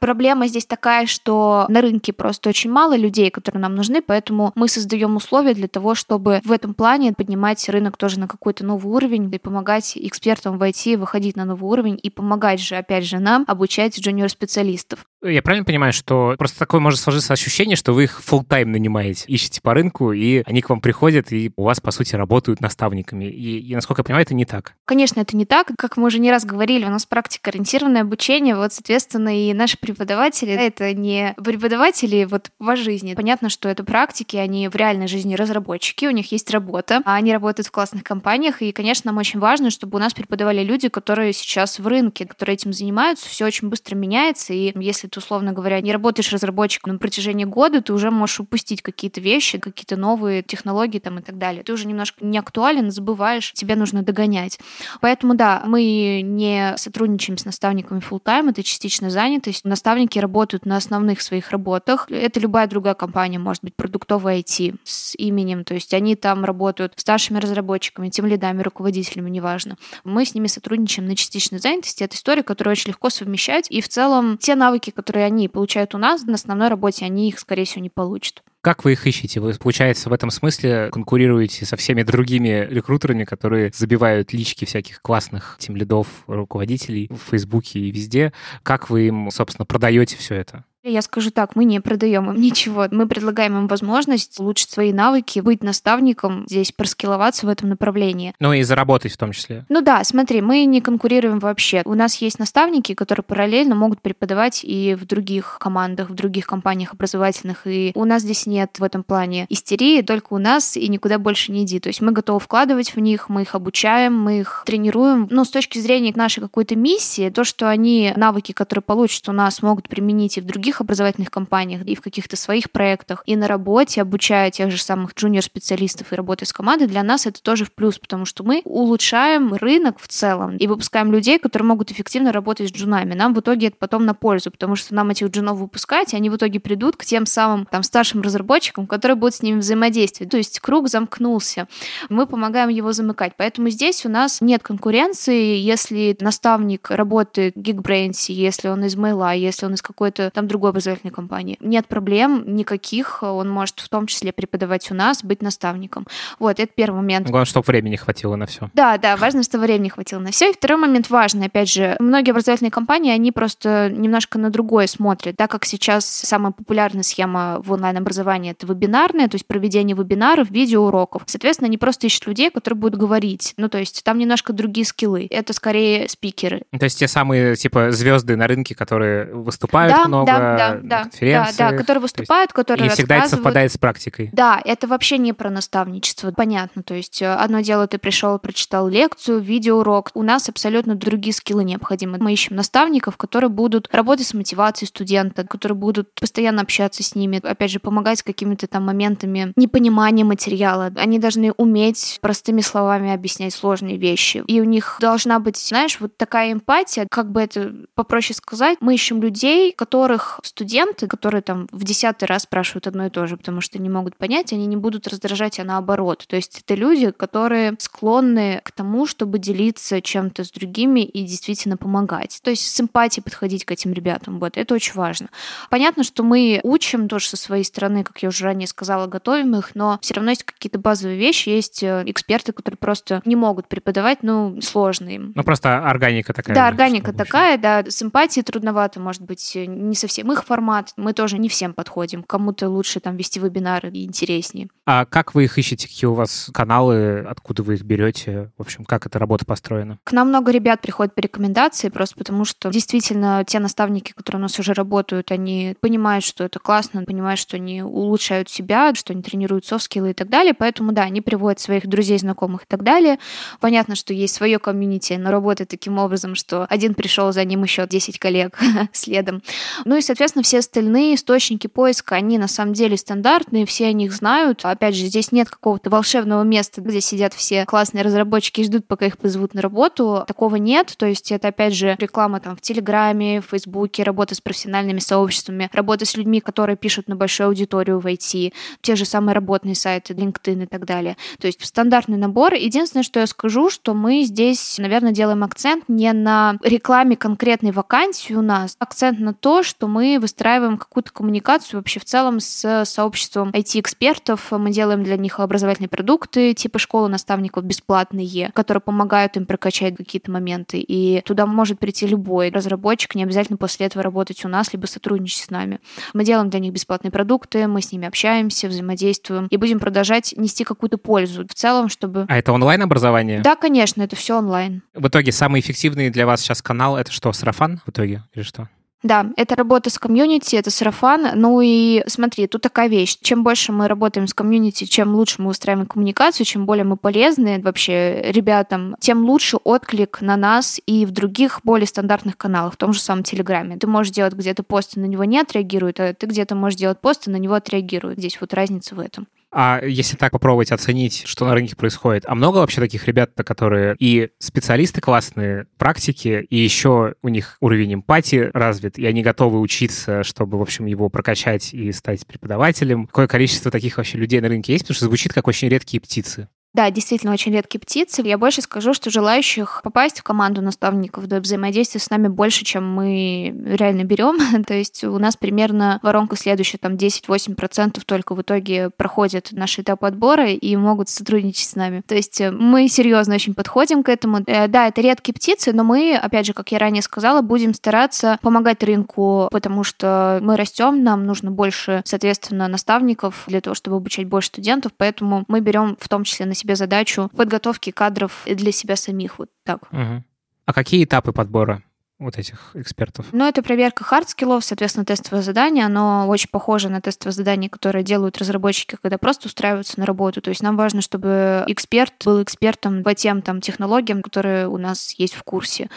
Проблема здесь такая, что на рынке просто очень мало людей, которые нам нужны, поэтому мы создаем условия для того, чтобы в этом плане поднимать рынок тоже на какой-то новый уровень и помогать экспертам в IT выходить на новый уровень и помогать же, опять же, нам обучать джуниор-специалистов. Я правильно понимаю, что просто такое может сложиться ощущение, что вы их full тайм нанимаете, ищете по рынку, и они к вам приходят, и у вас, по сути, работают наставниками. И, и насколько я понимаю, это не так. Конечно, это не так. Как мы уже не раз говорили, у нас практика-ориентированное обучение, вот, соответственно, и наши преподаватели, это не преподаватели вот по жизни. Понятно, что это практики, они в реальной жизни разработчики, у них есть работа, а они работают в классных компаниях, и, конечно, нам очень важно, чтобы у нас преподавали люди, которые сейчас в рынке, которые этим занимаются, все очень быстро меняется, и если ты, условно говоря, не работаешь разработчиком на протяжении года, ты уже можешь упустить какие-то вещи, какие-то новые технологии там и так далее. Ты уже немножко не актуален, забываешь, тебе нужно догонять. Поэтому, да, мы не сотрудничаем с наставниками full time это частичная занятость. Наставники работают на основных своих работах. Это любая другая компания, может быть, продуктовая IT с именем, то есть они там работают старшими разработчиками, тем лидами, руководителями, неважно. Мы с ними сотрудничаем на частичной занятости. Это история, которую очень легко совмещать. И в целом те навыки, которые они получают у нас, на основной работе они их, скорее всего, не получат. Как вы их ищете? Вы, получается, в этом смысле конкурируете со всеми другими рекрутерами, которые забивают лички всяких классных тем лидов, руководителей в Фейсбуке и везде. Как вы им, собственно, продаете все это? Я скажу так, мы не продаем им ничего. Мы предлагаем им возможность улучшить свои навыки, быть наставником, здесь проскиловаться в этом направлении. Ну и заработать в том числе. Ну да, смотри, мы не конкурируем вообще. У нас есть наставники, которые параллельно могут преподавать и в других командах, в других компаниях образовательных. И у нас здесь нет в этом плане истерии, только у нас и никуда больше не иди. То есть мы готовы вкладывать в них, мы их обучаем, мы их тренируем. Но с точки зрения нашей какой-то миссии, то, что они навыки, которые получат у нас, могут применить и в других других образовательных компаниях, и в каких-то своих проектах, и на работе, обучая тех же самых джуниор-специалистов и работая с командой, для нас это тоже в плюс, потому что мы улучшаем рынок в целом и выпускаем людей, которые могут эффективно работать с джунами. Нам в итоге это потом на пользу, потому что нам этих джунов выпускать, и они в итоге придут к тем самым там старшим разработчикам, которые будут с ними взаимодействовать. То есть круг замкнулся. Мы помогаем его замыкать. Поэтому здесь у нас нет конкуренции. Если наставник работает в Geekbrains, если он из Mail, если он из какой-то там другой другой образовательной компании. Нет проблем никаких, он может в том числе преподавать у нас, быть наставником. Вот, это первый момент. Главное, чтобы времени хватило на все. Да, да, важно, чтобы времени хватило на все. И второй момент важный, опять же, многие образовательные компании, они просто немножко на другое смотрят, так как сейчас самая популярная схема в онлайн-образовании это вебинарная, то есть проведение вебинаров, видеоуроков. Соответственно, они просто ищут людей, которые будут говорить. Ну, то есть там немножко другие скиллы. Это скорее спикеры. То есть те самые, типа, звезды на рынке, которые выступают да, много, да, да, да. Да, да, которые выступают, есть, которые И всегда это совпадает с практикой. Да, это вообще не про наставничество, понятно. То есть э, одно дело, ты пришел, прочитал лекцию, видеоурок. У нас абсолютно другие скиллы необходимы. Мы ищем наставников, которые будут работать с мотивацией студента, которые будут постоянно общаться с ними, опять же, помогать с какими-то там моментами непонимания материала. Они должны уметь простыми словами объяснять сложные вещи. И у них должна быть, знаешь, вот такая эмпатия, как бы это попроще сказать. Мы ищем людей, которых студенты, которые там в десятый раз спрашивают одно и то же, потому что не могут понять, они не будут раздражать, а наоборот. То есть это люди, которые склонны к тому, чтобы делиться чем-то с другими и действительно помогать. То есть с эмпатией подходить к этим ребятам. Вот, это очень важно. Понятно, что мы учим тоже со своей стороны, как я уже ранее сказала, готовим их, но все равно есть какие-то базовые вещи, есть э, эксперты, которые просто не могут преподавать, ну, сложно им. Ну, просто органика такая. Да, органика такая, да, с эмпатией трудновато, может быть, не совсем их формат. Мы тоже не всем подходим. Кому-то лучше там вести вебинары и интереснее. А как вы их ищете? Какие у вас каналы? Откуда вы их берете? В общем, как эта работа построена? К нам много ребят приходят по рекомендации, просто потому что действительно те наставники, которые у нас уже работают, они понимают, что это классно, понимают, что они улучшают себя, что они тренируют софт-скиллы и так далее. Поэтому, да, они приводят своих друзей, знакомых и так далее. Понятно, что есть свое комьюнити, но работает таким образом, что один пришел, за ним еще 10 коллег *laughs* следом. Ну и, соответственно, все остальные источники поиска, они на самом деле стандартные, все о них знают. Опять же, здесь нет какого-то волшебного места, где сидят все классные разработчики и ждут, пока их позовут на работу. Такого нет. То есть это, опять же, реклама там в Телеграме, в Фейсбуке, работа с профессиональными сообществами, работа с людьми, которые пишут на большую аудиторию в IT, те же самые работные сайты, LinkedIn и так далее. То есть стандартный набор. Единственное, что я скажу, что мы здесь, наверное, делаем акцент не на рекламе конкретной вакансии у нас, акцент на то, что мы выстраиваем какую-то коммуникацию вообще в целом с сообществом IT-экспертов. Мы делаем для них образовательные продукты, типа школы наставников бесплатные, которые помогают им прокачать какие-то моменты. И туда может прийти любой разработчик, не обязательно после этого работать у нас, либо сотрудничать с нами. Мы делаем для них бесплатные продукты, мы с ними общаемся, взаимодействуем и будем продолжать нести какую-то пользу в целом, чтобы... А это онлайн-образование? Да, конечно, это все онлайн. В итоге самый эффективный для вас сейчас канал — это что, сарафан в итоге или что? Да, это работа с комьюнити, это сарафан. Ну и смотри, тут такая вещь. Чем больше мы работаем с комьюнити, чем лучше мы устраиваем коммуникацию, чем более мы полезны вообще ребятам, тем лучше отклик на нас и в других более стандартных каналах, в том же самом Телеграме. Ты можешь делать где-то посты, на него не отреагируют, а ты где-то можешь делать посты, на него отреагируют. Здесь вот разница в этом. А если так попробовать оценить, что на рынке происходит, а много вообще таких ребят, которые и специалисты классные, практики, и еще у них уровень эмпатии развит, и они готовы учиться, чтобы, в общем, его прокачать и стать преподавателем. Какое количество таких вообще людей на рынке есть? Потому что звучит как очень редкие птицы. Да, действительно, очень редкие птицы. Я больше скажу, что желающих попасть в команду наставников до взаимодействия с нами больше, чем мы реально берем. *laughs* То есть у нас примерно воронка следующая, там 10-8% только в итоге проходят наш этап отбора и могут сотрудничать с нами. То есть э, мы серьезно очень подходим к этому. Э, да, это редкие птицы, но мы, опять же, как я ранее сказала, будем стараться помогать рынку, потому что мы растем, нам нужно больше, соответственно, наставников для того, чтобы обучать больше студентов, поэтому мы берем в том числе на себе задачу подготовки кадров для себя самих. Вот так. Угу. А какие этапы подбора? Вот этих экспертов? Ну, это проверка хард-скиллов, соответственно, тестовое задание. Оно очень похоже на тестовое задание, которое делают разработчики, когда просто устраиваются на работу. То есть нам важно, чтобы эксперт был экспертом по тем там, технологиям, которые у нас есть в курсе.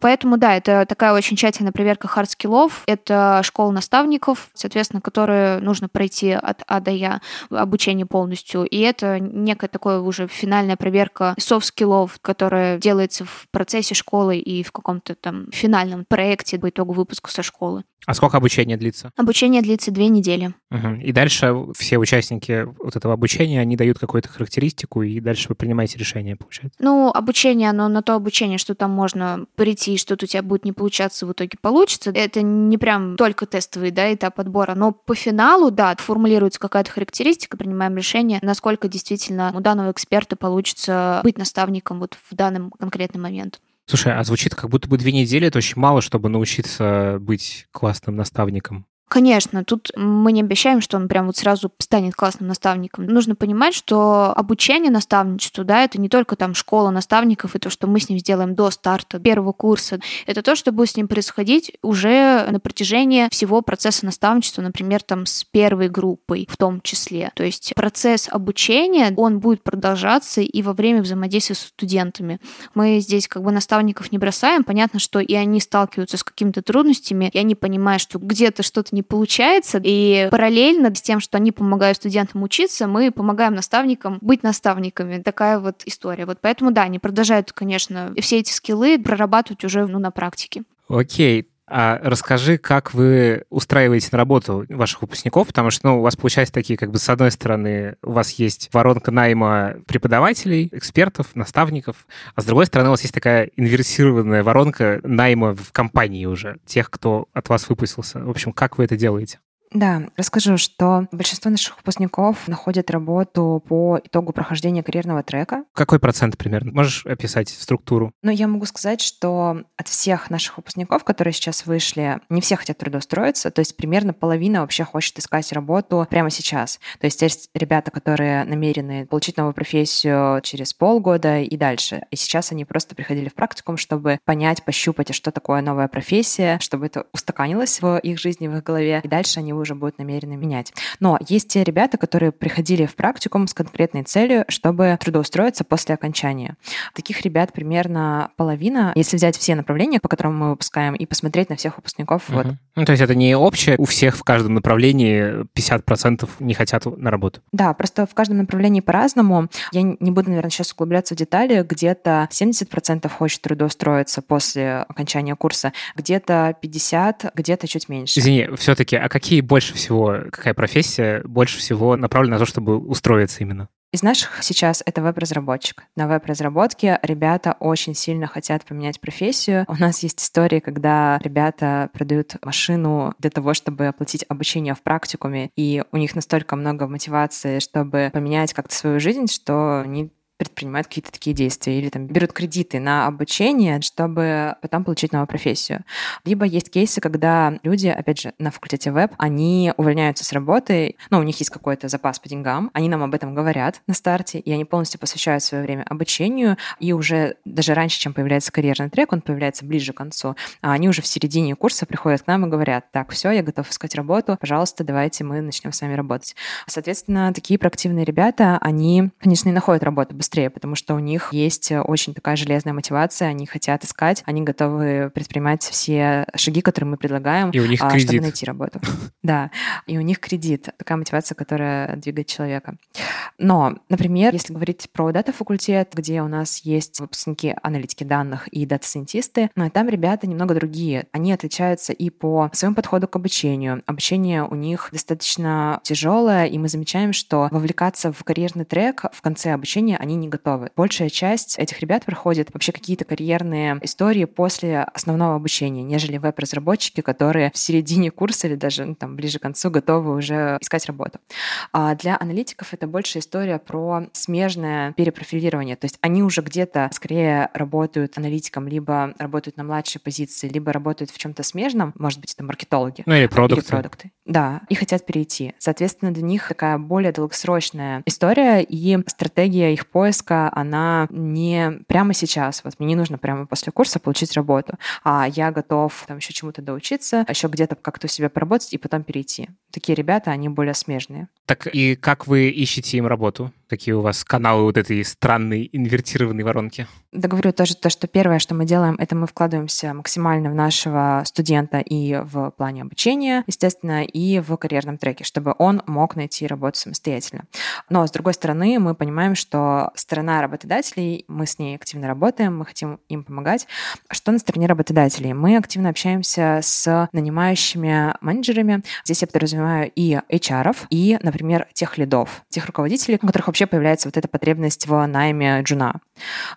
Поэтому, да, это такая очень тщательная проверка хард-скиллов. Это школа наставников, соответственно, которые нужно пройти от А до Я, обучение полностью. И это некая такая уже финальная проверка софт-скиллов, которая делается в процессе школы и в каком-то там финальном финальном проекте по итогу выпуска со школы. А сколько обучение длится? Обучение длится две недели. Угу. И дальше все участники вот этого обучения, они дают какую-то характеристику, и дальше вы принимаете решение, получается? Ну, обучение, оно на то обучение, что там можно прийти, что-то у тебя будет не получаться, в итоге получится. Это не прям только тестовый да, этап отбора, но по финалу, да, формулируется какая-то характеристика, принимаем решение, насколько действительно у данного эксперта получится быть наставником вот в данный конкретный момент. Слушай, а звучит как будто бы две недели это очень мало, чтобы научиться быть классным наставником. Конечно, тут мы не обещаем, что он прям вот сразу станет классным наставником. Нужно понимать, что обучение наставничеству, да, это не только там школа наставников и то, что мы с ним сделаем до старта первого курса. Это то, что будет с ним происходить уже на протяжении всего процесса наставничества, например, там с первой группой в том числе. То есть процесс обучения, он будет продолжаться и во время взаимодействия с студентами. Мы здесь как бы наставников не бросаем. Понятно, что и они сталкиваются с какими-то трудностями, и они понимают, что где-то что-то не не получается. И параллельно с тем, что они помогают студентам учиться, мы помогаем наставникам быть наставниками. Такая вот история. Вот поэтому, да, они продолжают, конечно, все эти скиллы прорабатывать уже ну, на практике. Окей, а расскажи, как вы устраиваете на работу ваших выпускников, потому что, ну, у вас получается такие, как бы, с одной стороны, у вас есть воронка найма преподавателей, экспертов, наставников, а с другой стороны, у вас есть такая инверсированная воронка найма в компании уже, тех, кто от вас выпустился. В общем, как вы это делаете? Да, расскажу, что большинство наших выпускников находят работу по итогу прохождения карьерного трека. Какой процент примерно? Можешь описать структуру? Ну, я могу сказать, что от всех наших выпускников, которые сейчас вышли, не все хотят трудоустроиться, то есть примерно половина вообще хочет искать работу прямо сейчас. То есть есть ребята, которые намерены получить новую профессию через полгода и дальше. И сейчас они просто приходили в практикум, чтобы понять, пощупать, что такое новая профессия, чтобы это устаканилось в их жизни, в их голове. И дальше они уже будут намерены менять. Но есть те ребята, которые приходили в практикум с конкретной целью, чтобы трудоустроиться после окончания. Таких ребят примерно половина, если взять все направления, по которым мы выпускаем, и посмотреть на всех выпускников. Угу. Вот. Ну, то есть это не общее, у всех в каждом направлении 50% не хотят на работу. Да, просто в каждом направлении по-разному. Я не буду, наверное, сейчас углубляться в детали. Где-то 70% хочет трудоустроиться после окончания курса, где-то 50%, где-то чуть меньше. Извини, все-таки, а какие больше всего, какая профессия больше всего направлена на то, чтобы устроиться именно? Из наших сейчас это веб-разработчик. На веб-разработке ребята очень сильно хотят поменять профессию. У нас есть истории, когда ребята продают машину для того, чтобы оплатить обучение в практикуме, и у них настолько много мотивации, чтобы поменять как-то свою жизнь, что они предпринимают какие-то такие действия или там берут кредиты на обучение, чтобы потом получить новую профессию. Либо есть кейсы, когда люди, опять же, на факультете веб, они увольняются с работы, ну, у них есть какой-то запас по деньгам, они нам об этом говорят на старте, и они полностью посвящают свое время обучению, и уже даже раньше, чем появляется карьерный трек, он появляется ближе к концу, а они уже в середине курса приходят к нам и говорят, так, все, я готов искать работу, пожалуйста, давайте мы начнем с вами работать. Соответственно, такие проактивные ребята, они, конечно, и находят работу быстрее, быстрее, потому что у них есть э, очень такая железная мотивация, они хотят искать, они готовы предпринимать все шаги, которые мы предлагаем, и у них а, кредит. чтобы найти работу. *laughs* Да, и у них кредит, такая мотивация, которая двигает человека. Но, например, если говорить про дата-факультет, где у нас есть выпускники аналитики данных и дата-сайентисты, но там ребята немного другие. Они отличаются и по своему подходу к обучению. Обучение у них достаточно тяжелое, и мы замечаем, что вовлекаться в карьерный трек в конце обучения они не готовы. Большая часть этих ребят проходит вообще какие-то карьерные истории после основного обучения, нежели веб-разработчики, которые в середине курса или даже ну, там, ближе к концу готовы уже искать работу. А для аналитиков это больше история про смежное перепрофилирование. То есть они уже где-то скорее работают аналитиком, либо работают на младшей позиции, либо работают в чем-то смежном, может быть, это маркетологи. Ну или продукты. Или продукты. Да, и хотят перейти. Соответственно, для них такая более долгосрочная история, и стратегия их поиска она не прямо сейчас. Вот мне не нужно прямо после курса получить работу, а я готов там еще чему-то доучиться, еще где-то как-то у себя поработать и потом перейти. Такие ребята, они более смежные. Так и как вы ищете им работу? Какие у вас каналы вот этой странной инвертированной воронки? Да говорю тоже то, что первое, что мы делаем, это мы вкладываемся максимально в нашего студента и в плане обучения, естественно, и в карьерном треке, чтобы он мог найти работу самостоятельно. Но, с другой стороны, мы понимаем, что сторона работодателей, мы с ней активно работаем, мы хотим им помогать. Что на стороне работодателей? Мы активно общаемся с нанимающими менеджерами. Здесь я подразумеваю и HR, и, например, например, тех лидов, тех руководителей, у которых вообще появляется вот эта потребность в найме джуна.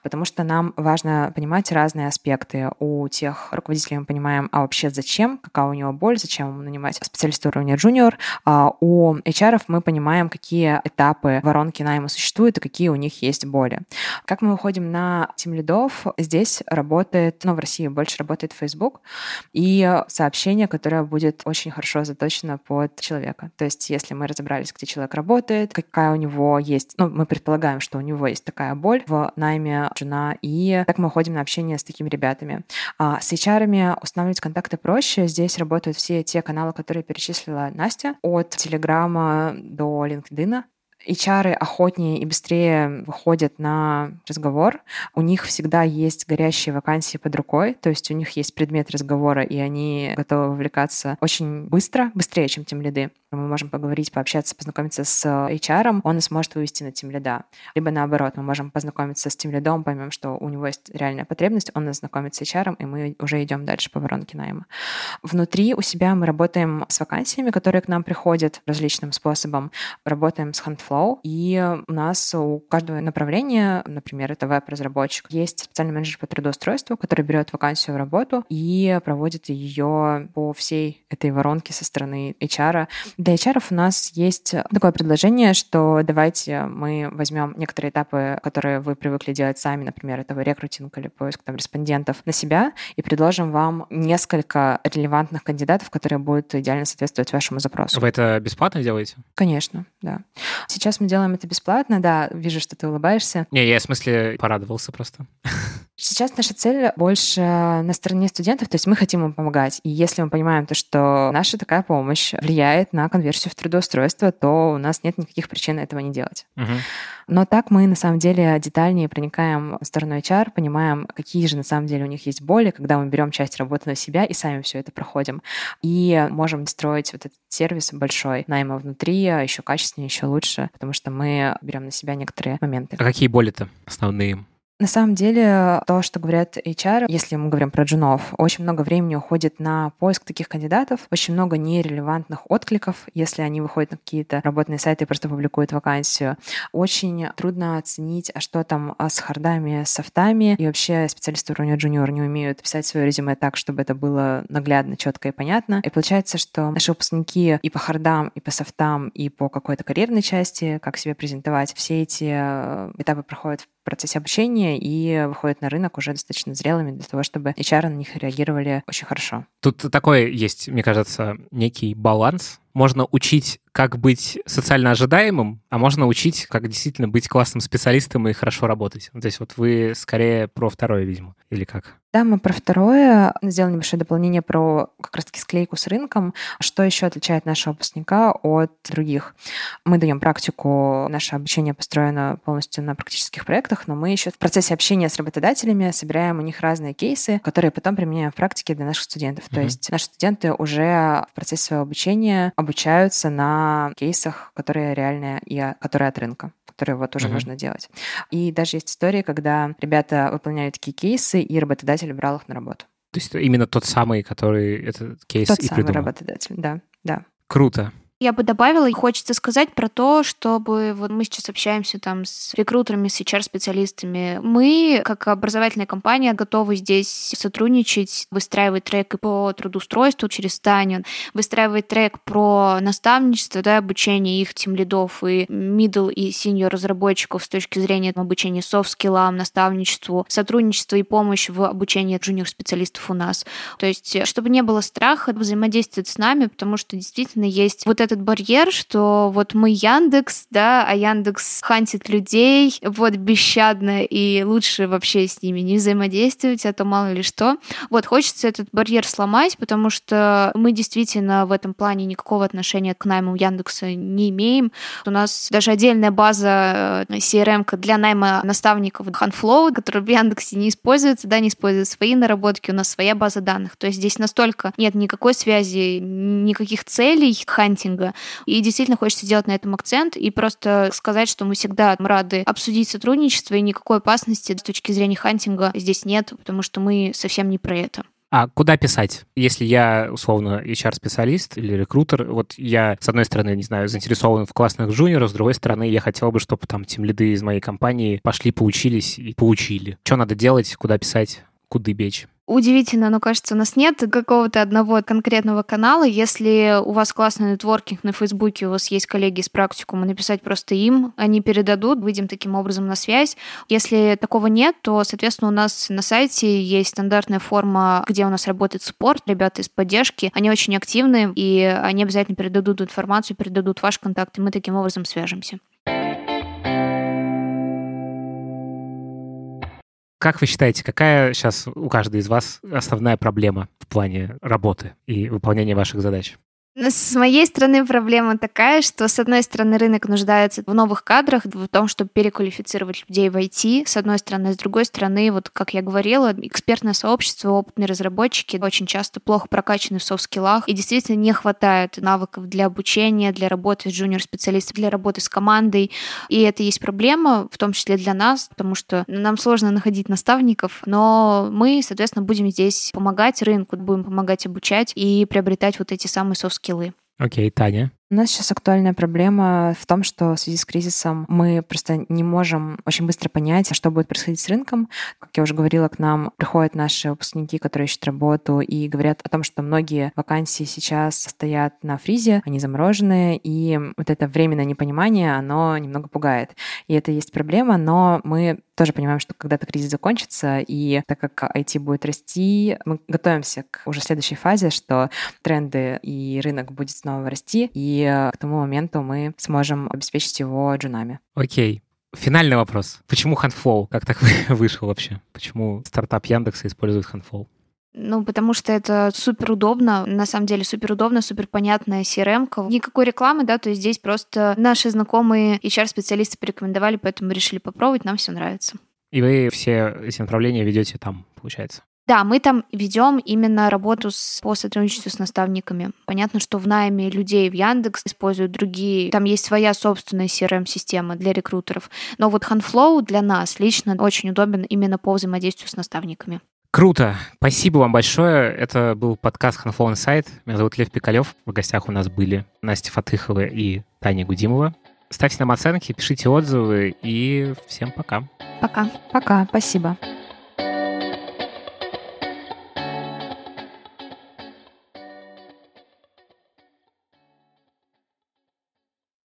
Потому что нам важно понимать разные аспекты. У тех руководителей мы понимаем, а вообще зачем, какая у него боль, зачем ему нанимать специалиста уровня джуниор. А у HR мы понимаем, какие этапы воронки найма существуют и какие у них есть боли. Как мы выходим на тим лидов, здесь работает, ну, в России больше работает Facebook, и сообщение, которое будет очень хорошо заточено под человека. То есть, если мы разобрались, где человек работает, какая у него есть, ну, мы предполагаем, что у него есть такая боль в найме жена, и так мы уходим на общение с такими ребятами. А с HR устанавливать контакты проще. Здесь работают все те каналы, которые перечислила Настя, от Телеграма до LinkedIn. HR охотнее и быстрее выходят на разговор. У них всегда есть горящие вакансии под рукой, то есть у них есть предмет разговора, и они готовы вовлекаться очень быстро, быстрее, чем тем лиды. Мы можем поговорить, пообщаться, познакомиться с HR, он нас может вывести на тем лида. Либо наоборот, мы можем познакомиться с тем лидом, поймем, что у него есть реальная потребность, он нас знакомит с HR, и мы уже идем дальше по воронке найма. Внутри у себя мы работаем с вакансиями, которые к нам приходят различным способом. Работаем с Handflow, Flow, и у нас у каждого направления, например, это веб-разработчик, есть специальный менеджер по трудоустройству, который берет вакансию в работу и проводит ее по всей этой воронке со стороны HR. Для HR у нас есть такое предложение, что давайте мы возьмем некоторые этапы, которые вы привыкли делать сами, например, это рекрутинг или поиск там, респондентов на себя, и предложим вам несколько релевантных кандидатов, которые будут идеально соответствовать вашему запросу. Вы это бесплатно делаете? Конечно, да. Сейчас мы делаем это бесплатно, да, вижу, что ты улыбаешься. Не, я в смысле порадовался просто. Сейчас наша цель больше на стороне студентов, то есть мы хотим им помогать. И если мы понимаем то, что наша такая помощь влияет на конверсию в трудоустройство, то у нас нет никаких причин этого не делать. Угу. Но так мы на самом деле детальнее проникаем в сторону HR, понимаем, какие же на самом деле у них есть боли, когда мы берем часть работы на себя и сами все это проходим. И можем строить вот этот сервис большой найма внутри еще качественнее, еще лучше, потому что мы берем на себя некоторые моменты. А какие боли-то основные? На самом деле, то, что говорят HR, если мы говорим про джунов, очень много времени уходит на поиск таких кандидатов, очень много нерелевантных откликов, если они выходят на какие-то работные сайты и просто публикуют вакансию. Очень трудно оценить, а что там с хардами, софтами, и вообще специалисты уровня джуниор не умеют писать свое резюме так, чтобы это было наглядно, четко и понятно. И получается, что наши выпускники и по хардам, и по софтам, и по какой-то карьерной части, как себя презентовать, все эти э, этапы проходят в процессе обучения и выходят на рынок уже достаточно зрелыми для того, чтобы HR на них реагировали очень хорошо. Тут такой есть, мне кажется, некий баланс. Можно учить как быть социально ожидаемым, а можно учить, как действительно быть классным специалистом и хорошо работать. То есть вот вы скорее про второе, видимо, или как? Да, мы про второе сделали небольшое дополнение про как раз-таки склейку с рынком. Что еще отличает нашего выпускника от других? Мы даем практику, наше обучение построено полностью на практических проектах, но мы еще в процессе общения с работодателями собираем у них разные кейсы, которые потом применяем в практике для наших студентов. Mm-hmm. То есть наши студенты уже в процессе своего обучения обучаются на кейсах, которые реальные и которые от рынка которые вот уже uh-huh. можно делать. И даже есть истории, когда ребята выполняли такие кейсы, и работодатель брал их на работу. То есть именно тот самый, который этот кейс тот и самый придумал? работодатель, да, да. Круто. Я бы добавила, хочется сказать про то, чтобы вот мы сейчас общаемся там с рекрутерами, с HR-специалистами. Мы, как образовательная компания, готовы здесь сотрудничать, выстраивать трек по трудоустройству через Таню, выстраивать трек про наставничество, да, обучение их тем лидов и middle и senior разработчиков с точки зрения обучения софт-скиллам, наставничеству, сотрудничество и помощь в обучении джуниор-специалистов у нас. То есть, чтобы не было страха взаимодействовать с нами, потому что действительно есть вот это этот барьер, что вот мы Яндекс, да, а Яндекс хантит людей вот бесщадно, и лучше вообще с ними не взаимодействовать, а то мало ли что. Вот, хочется этот барьер сломать, потому что мы действительно в этом плане никакого отношения к найму Яндекса не имеем. У нас даже отдельная база э, CRM для найма наставников Handflow, которая в Яндексе не используется, да, не использует свои наработки, у нас своя база данных. То есть здесь настолько нет никакой связи, никаких целей хантинга, много. И действительно хочется сделать на этом акцент и просто сказать, что мы всегда рады обсудить сотрудничество, и никакой опасности с точки зрения хантинга здесь нет, потому что мы совсем не про это. А куда писать? Если я, условно, HR-специалист или рекрутер, вот я, с одной стороны, не знаю, заинтересован в классных джуниорах, с другой стороны, я хотел бы, чтобы там тем лиды из моей компании пошли, поучились и поучили. Что надо делать, куда писать, куда бечь? Удивительно, но кажется, у нас нет какого-то одного конкретного канала. Если у вас классный нетворкинг на Фейсбуке, у вас есть коллеги из практикума, написать просто им, они передадут, выйдем таким образом на связь. Если такого нет, то, соответственно, у нас на сайте есть стандартная форма, где у нас работает спорт, ребята из поддержки, они очень активны, и они обязательно передадут информацию, передадут ваш контакт, и мы таким образом свяжемся. Как вы считаете, какая сейчас у каждой из вас основная проблема в плане работы и выполнения ваших задач? С моей стороны проблема такая, что, с одной стороны, рынок нуждается в новых кадрах, в том, чтобы переквалифицировать людей в IT, с одной стороны. С другой стороны, вот как я говорила, экспертное сообщество, опытные разработчики очень часто плохо прокачаны в софт-скиллах, и действительно не хватает навыков для обучения, для работы с джуниор-специалистом, для работы с командой. И это есть проблема, в том числе для нас, потому что нам сложно находить наставников, но мы, соответственно, будем здесь помогать рынку, будем помогать обучать и приобретать вот эти самые софт скиллы. Окей, Таня. У нас сейчас актуальная проблема в том, что в связи с кризисом мы просто не можем очень быстро понять, что будет происходить с рынком. Как я уже говорила, к нам приходят наши выпускники, которые ищут работу, и говорят о том, что многие вакансии сейчас стоят на фризе, они заморожены, и вот это временное непонимание, оно немного пугает. И это есть проблема, но мы тоже понимаем, что когда-то кризис закончится, и так как IT будет расти, мы готовимся к уже следующей фазе, что тренды и рынок будет снова расти, и к тому моменту мы сможем обеспечить его джунами. Окей. Финальный вопрос. Почему Handflow? Как так *laughs* вышел вообще? Почему стартап Яндекса использует Handflow? Ну, потому что это супер удобно, на самом деле супер удобно, супер понятная CRM. -ка. Никакой рекламы, да, то есть здесь просто наши знакомые HR-специалисты порекомендовали, поэтому решили попробовать, нам все нравится. И вы все эти направления ведете там, получается? Да, мы там ведем именно работу с, по сотрудничеству с наставниками. Понятно, что в найме людей в Яндекс используют другие. Там есть своя собственная CRM-система для рекрутеров. Но вот HandFlow для нас лично очень удобен именно по взаимодействию с наставниками. Круто. Спасибо вам большое. Это был подкаст Handflow Insight. Меня зовут Лев Пикалев. В гостях у нас были Настя Фатыхова и Таня Гудимова. Ставьте нам оценки, пишите отзывы и всем пока. Пока. Пока. Спасибо.